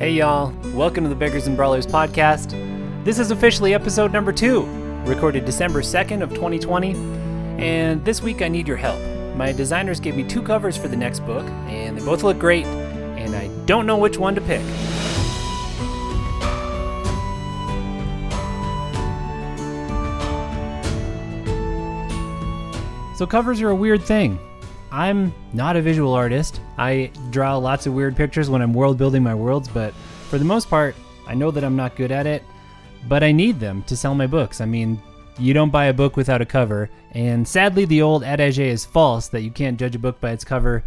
Hey, y'all. Welcome to the Beggars and Brawlers podcast. This is officially episode number two, recorded December 2nd of 2020. And this week I need your help. My designers gave me two covers for the next book, and they both look great, and I don't know which one to pick. So, covers are a weird thing. I'm not a visual artist. I draw lots of weird pictures when I'm world building my worlds, but for the most part, I know that I'm not good at it, but I need them to sell my books. I mean, you don't buy a book without a cover, and sadly, the old adage is false that you can't judge a book by its cover.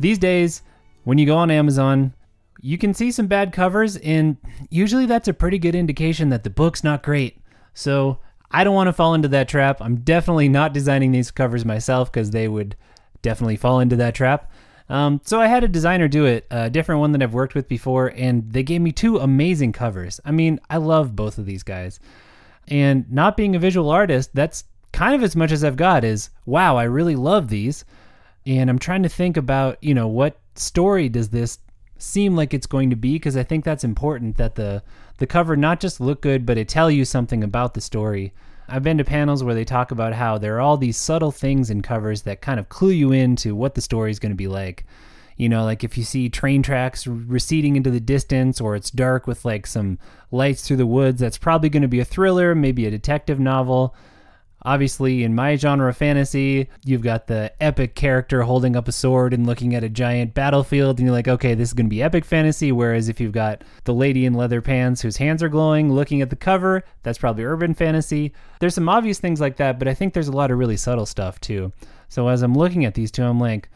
These days, when you go on Amazon, you can see some bad covers, and usually that's a pretty good indication that the book's not great. So, I don't want to fall into that trap. I'm definitely not designing these covers myself because they would definitely fall into that trap. Um, so I had a designer do it, a different one that I've worked with before, and they gave me two amazing covers. I mean, I love both of these guys. And not being a visual artist, that's kind of as much as I've got is, wow, I really love these. And I'm trying to think about, you know, what story does this seem like it's going to be because I think that's important that the the cover not just look good but it tell you something about the story. I've been to panels where they talk about how there are all these subtle things in covers that kind of clue you into what the story is going to be like. You know, like if you see train tracks receding into the distance or it's dark with like some lights through the woods, that's probably going to be a thriller, maybe a detective novel. Obviously, in my genre of fantasy, you've got the epic character holding up a sword and looking at a giant battlefield, and you're like, okay, this is going to be epic fantasy. Whereas if you've got the lady in leather pants whose hands are glowing looking at the cover, that's probably urban fantasy. There's some obvious things like that, but I think there's a lot of really subtle stuff too. So as I'm looking at these two, I'm like,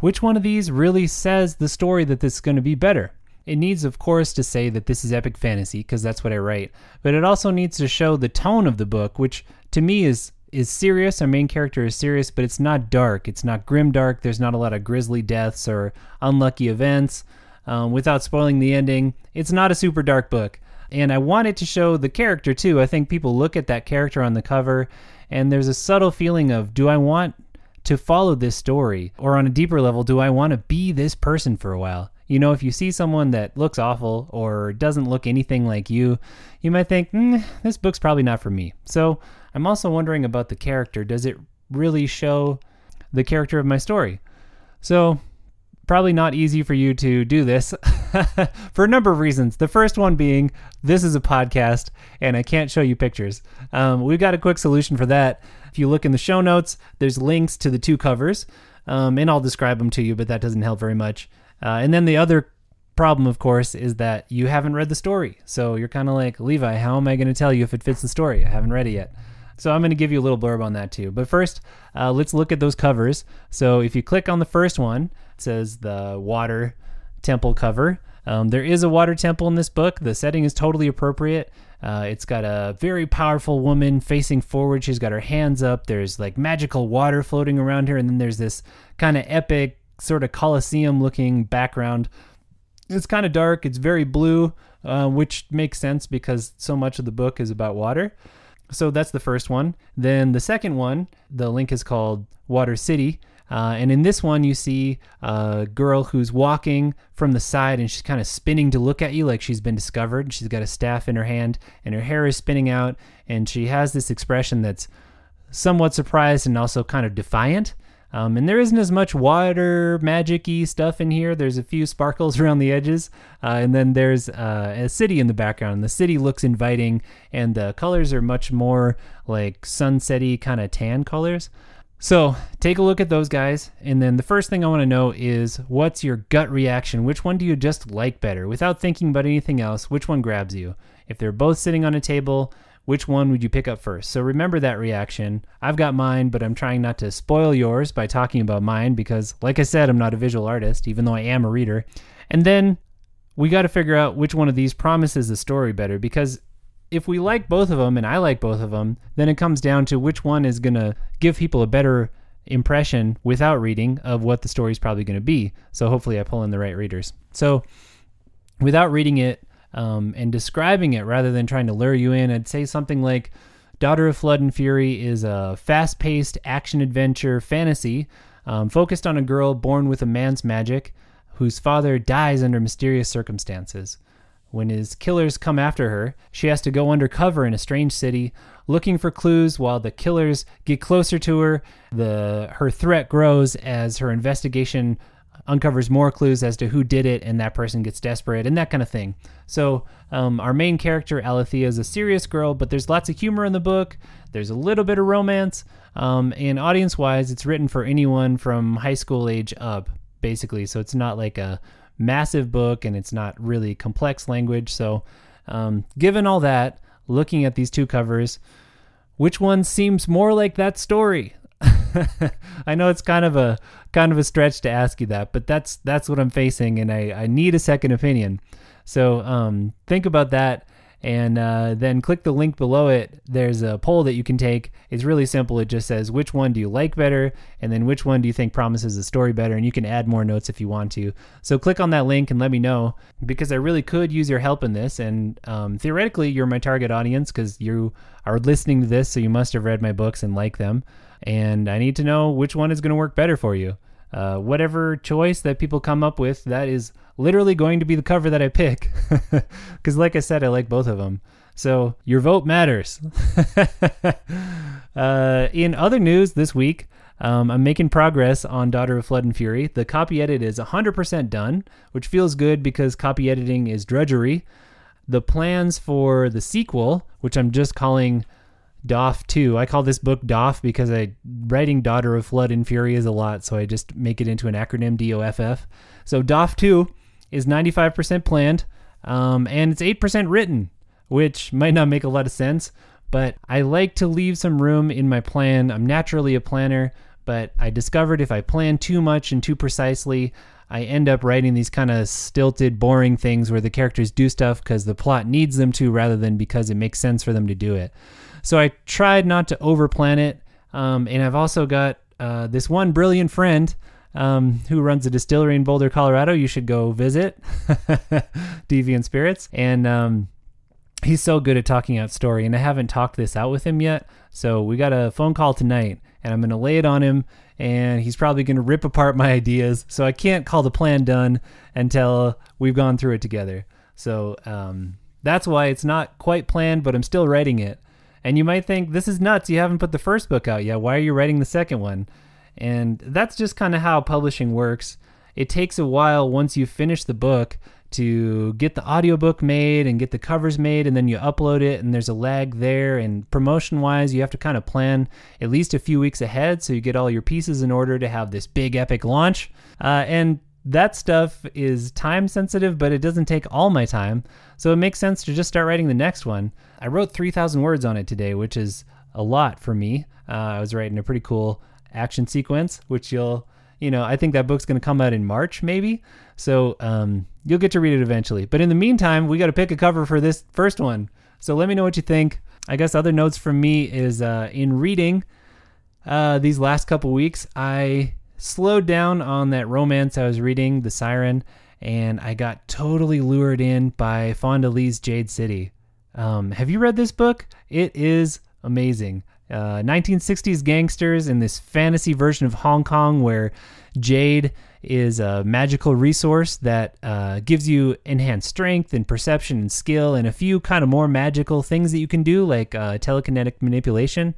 which one of these really says the story that this is going to be better? It needs, of course, to say that this is epic fantasy because that's what I write, but it also needs to show the tone of the book, which to me is is serious. Our main character is serious, but it's not dark. It's not grim dark. There's not a lot of grisly deaths or unlucky events. Um, without spoiling the ending, it's not a super dark book. And I wanted to show the character too. I think people look at that character on the cover, and there's a subtle feeling of, do I want to follow this story? Or on a deeper level, do I want to be this person for a while? You know, if you see someone that looks awful or doesn't look anything like you, you might think, mm, this book's probably not for me. So I'm also wondering about the character. Does it really show the character of my story? So, probably not easy for you to do this for a number of reasons. The first one being this is a podcast and I can't show you pictures. Um, we've got a quick solution for that. If you look in the show notes, there's links to the two covers, um, and I'll describe them to you, but that doesn't help very much. Uh, and then the other problem, of course, is that you haven't read the story. So you're kind of like, Levi, how am I going to tell you if it fits the story? I haven't read it yet. So I'm going to give you a little blurb on that too. But first, uh, let's look at those covers. So if you click on the first one, it says the water temple cover. Um, there is a water temple in this book. The setting is totally appropriate. Uh, it's got a very powerful woman facing forward. She's got her hands up. There's like magical water floating around her. And then there's this kind of epic, sort of Colosseum looking background. It's kind of dark. It's very blue, uh, which makes sense because so much of the book is about water. So that's the first one. Then the second one, the link is called Water City. Uh, and in this one, you see a girl who's walking from the side and she's kind of spinning to look at you like she's been discovered. She's got a staff in her hand and her hair is spinning out. And she has this expression that's somewhat surprised and also kind of defiant. Um, and there isn't as much water magic-y stuff in here. There's a few sparkles around the edges, uh, and then there's uh, a city in the background. The city looks inviting, and the colors are much more like sunsetty kind of tan colors. So take a look at those guys, and then the first thing I want to know is what's your gut reaction? Which one do you just like better? Without thinking about anything else, which one grabs you? If they're both sitting on a table, which one would you pick up first? So remember that reaction. I've got mine, but I'm trying not to spoil yours by talking about mine because, like I said, I'm not a visual artist, even though I am a reader. And then we got to figure out which one of these promises the story better because if we like both of them and I like both of them, then it comes down to which one is going to give people a better impression without reading of what the story is probably going to be. So hopefully I pull in the right readers. So without reading it, um, and describing it rather than trying to lure you in. I'd say something like Daughter of Flood and Fury is a fast paced action adventure fantasy um, focused on a girl born with a man's magic whose father dies under mysterious circumstances. When his killers come after her, she has to go undercover in a strange city, looking for clues while the killers get closer to her. The her threat grows as her investigation uncovers more clues as to who did it, and that person gets desperate, and that kind of thing. So, um, our main character, Alethea, is a serious girl, but there's lots of humor in the book. There's a little bit of romance, um, and audience wise, it's written for anyone from high school age up, basically. So, it's not like a massive book and it's not really complex language. So, um, given all that, looking at these two covers, which one seems more like that story? I know it's kind of a kind of a stretch to ask you that, but that's that's what I'm facing, and I, I need a second opinion. So um, think about that and uh, then click the link below it. There's a poll that you can take. It's really simple. It just says which one do you like better, and then which one do you think promises the story better, and you can add more notes if you want to. So click on that link and let me know because I really could use your help in this. And um, theoretically, you're my target audience because you are listening to this, so you must have read my books and like them. And I need to know which one is going to work better for you. Uh, whatever choice that people come up with, that is literally going to be the cover that I pick. Because, like I said, I like both of them. So your vote matters. uh, in other news this week, um, I'm making progress on Daughter of Flood and Fury. The copy edit is 100% done, which feels good because copy editing is drudgery. The plans for the sequel, which I'm just calling DOF 2. I call this book Doff because I writing Daughter of Flood and Fury is a lot, so I just make it into an acronym DOFF. So Doff 2 is 95% planned, um, and it's 8% written, which might not make a lot of sense, but I like to leave some room in my plan. I'm naturally a planner, but I discovered if I plan too much and too precisely, I end up writing these kind of stilted, boring things where the characters do stuff because the plot needs them to rather than because it makes sense for them to do it. So I tried not to overplan it. Um, and I've also got uh, this one brilliant friend um, who runs a distillery in Boulder, Colorado. You should go visit Deviant Spirits. And um, he's so good at talking out story. And I haven't talked this out with him yet. So we got a phone call tonight, and I'm going to lay it on him. And he's probably going to rip apart my ideas. So I can't call the plan done until we've gone through it together. So um, that's why it's not quite planned, but I'm still writing it. And you might think, this is nuts. You haven't put the first book out yet. Why are you writing the second one? And that's just kind of how publishing works. It takes a while once you finish the book to get the audiobook made and get the covers made and then you upload it and there's a lag there and promotion wise you have to kind of plan at least a few weeks ahead so you get all your pieces in order to have this big epic launch uh, and that stuff is time sensitive, but it doesn't take all my time. So it makes sense to just start writing the next one. I wrote 3,000 words on it today, which is a lot for me. Uh, I was writing a pretty cool action sequence, which you'll, you know, I think that book's going to come out in March, maybe. So um, you'll get to read it eventually. But in the meantime, we got to pick a cover for this first one. So let me know what you think. I guess other notes from me is uh, in reading uh, these last couple weeks, I slowed down on that romance I was reading, The Siren, and I got totally lured in by Fonda Lee's Jade City. Um, have you read this book? It is amazing. Uh, 1960s gangsters in this fantasy version of Hong Kong where Jade is a magical resource that uh, gives you enhanced strength and perception and skill and a few kind of more magical things that you can do, like uh, telekinetic manipulation.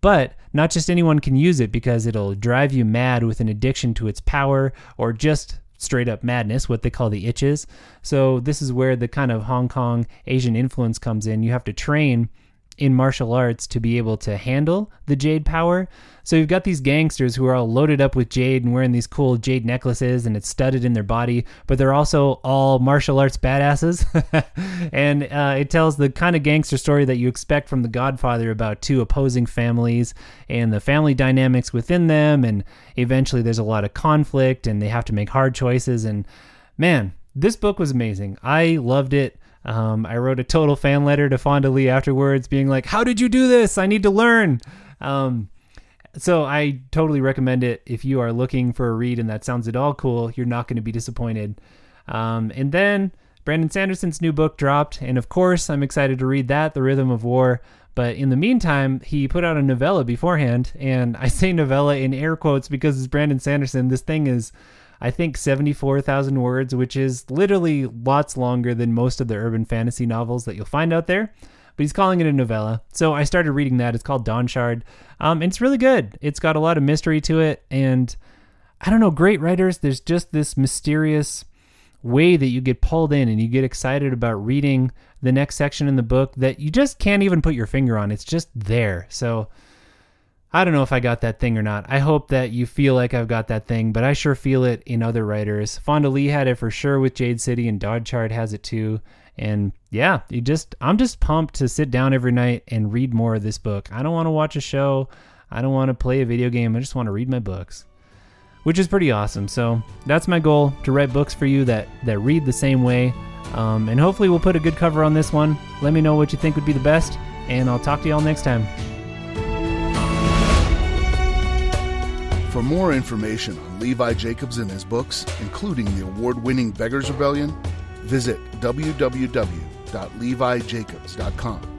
But not just anyone can use it because it'll drive you mad with an addiction to its power or just straight up madness, what they call the itches. So, this is where the kind of Hong Kong Asian influence comes in. You have to train in martial arts to be able to handle the jade power. So you've got these gangsters who are all loaded up with jade and wearing these cool jade necklaces and it's studded in their body, but they're also all martial arts badasses. and uh, it tells the kind of gangster story that you expect from The Godfather about two opposing families and the family dynamics within them. And eventually there's a lot of conflict and they have to make hard choices. And man, this book was amazing. I loved it. Um, I wrote a total fan letter to Fonda Lee afterwards, being like, "How did you do this? I need to learn." Um, so I totally recommend it if you are looking for a read and that sounds at all cool. You're not going to be disappointed. Um, and then Brandon Sanderson's new book dropped, and of course I'm excited to read that, The Rhythm of War. But in the meantime, he put out a novella beforehand, and I say novella in air quotes because it's Brandon Sanderson. This thing is I think 74,000 words, which is literally lots longer than most of the urban fantasy novels that you'll find out there. But he's calling it a novella. So I started reading that. It's called Dawnshard. Um, it's really good. It's got a lot of mystery to it. And I don't know, great writers, there's just this mysterious way that you get pulled in and you get excited about reading the next section in the book that you just can't even put your finger on. It's just there. So I don't know if I got that thing or not. I hope that you feel like I've got that thing, but I sure feel it in other writers. Fonda Lee had it for sure with Jade City, and Dawnshard has it too. And yeah, you just I'm just pumped to sit down every night and read more of this book. I don't want to watch a show. I don't want to play a video game. I just want to read my books. Which is pretty awesome. So that's my goal to write books for you that, that read the same way. Um, and hopefully we'll put a good cover on this one. Let me know what you think would be the best, and I'll talk to y'all next time. For more information on Levi Jacobs and his books, including the award winning Beggar's Rebellion, visit www.levijacobs.com.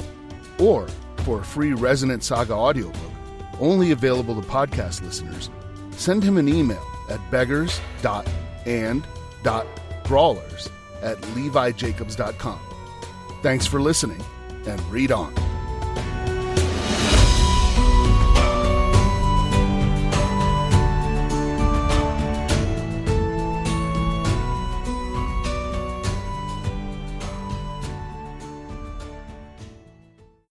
Or for a free Resonant Saga audiobook, only available to podcast listeners, send him an email at beggars.and.brawlers at levijacobs.com. Thanks for listening and read on.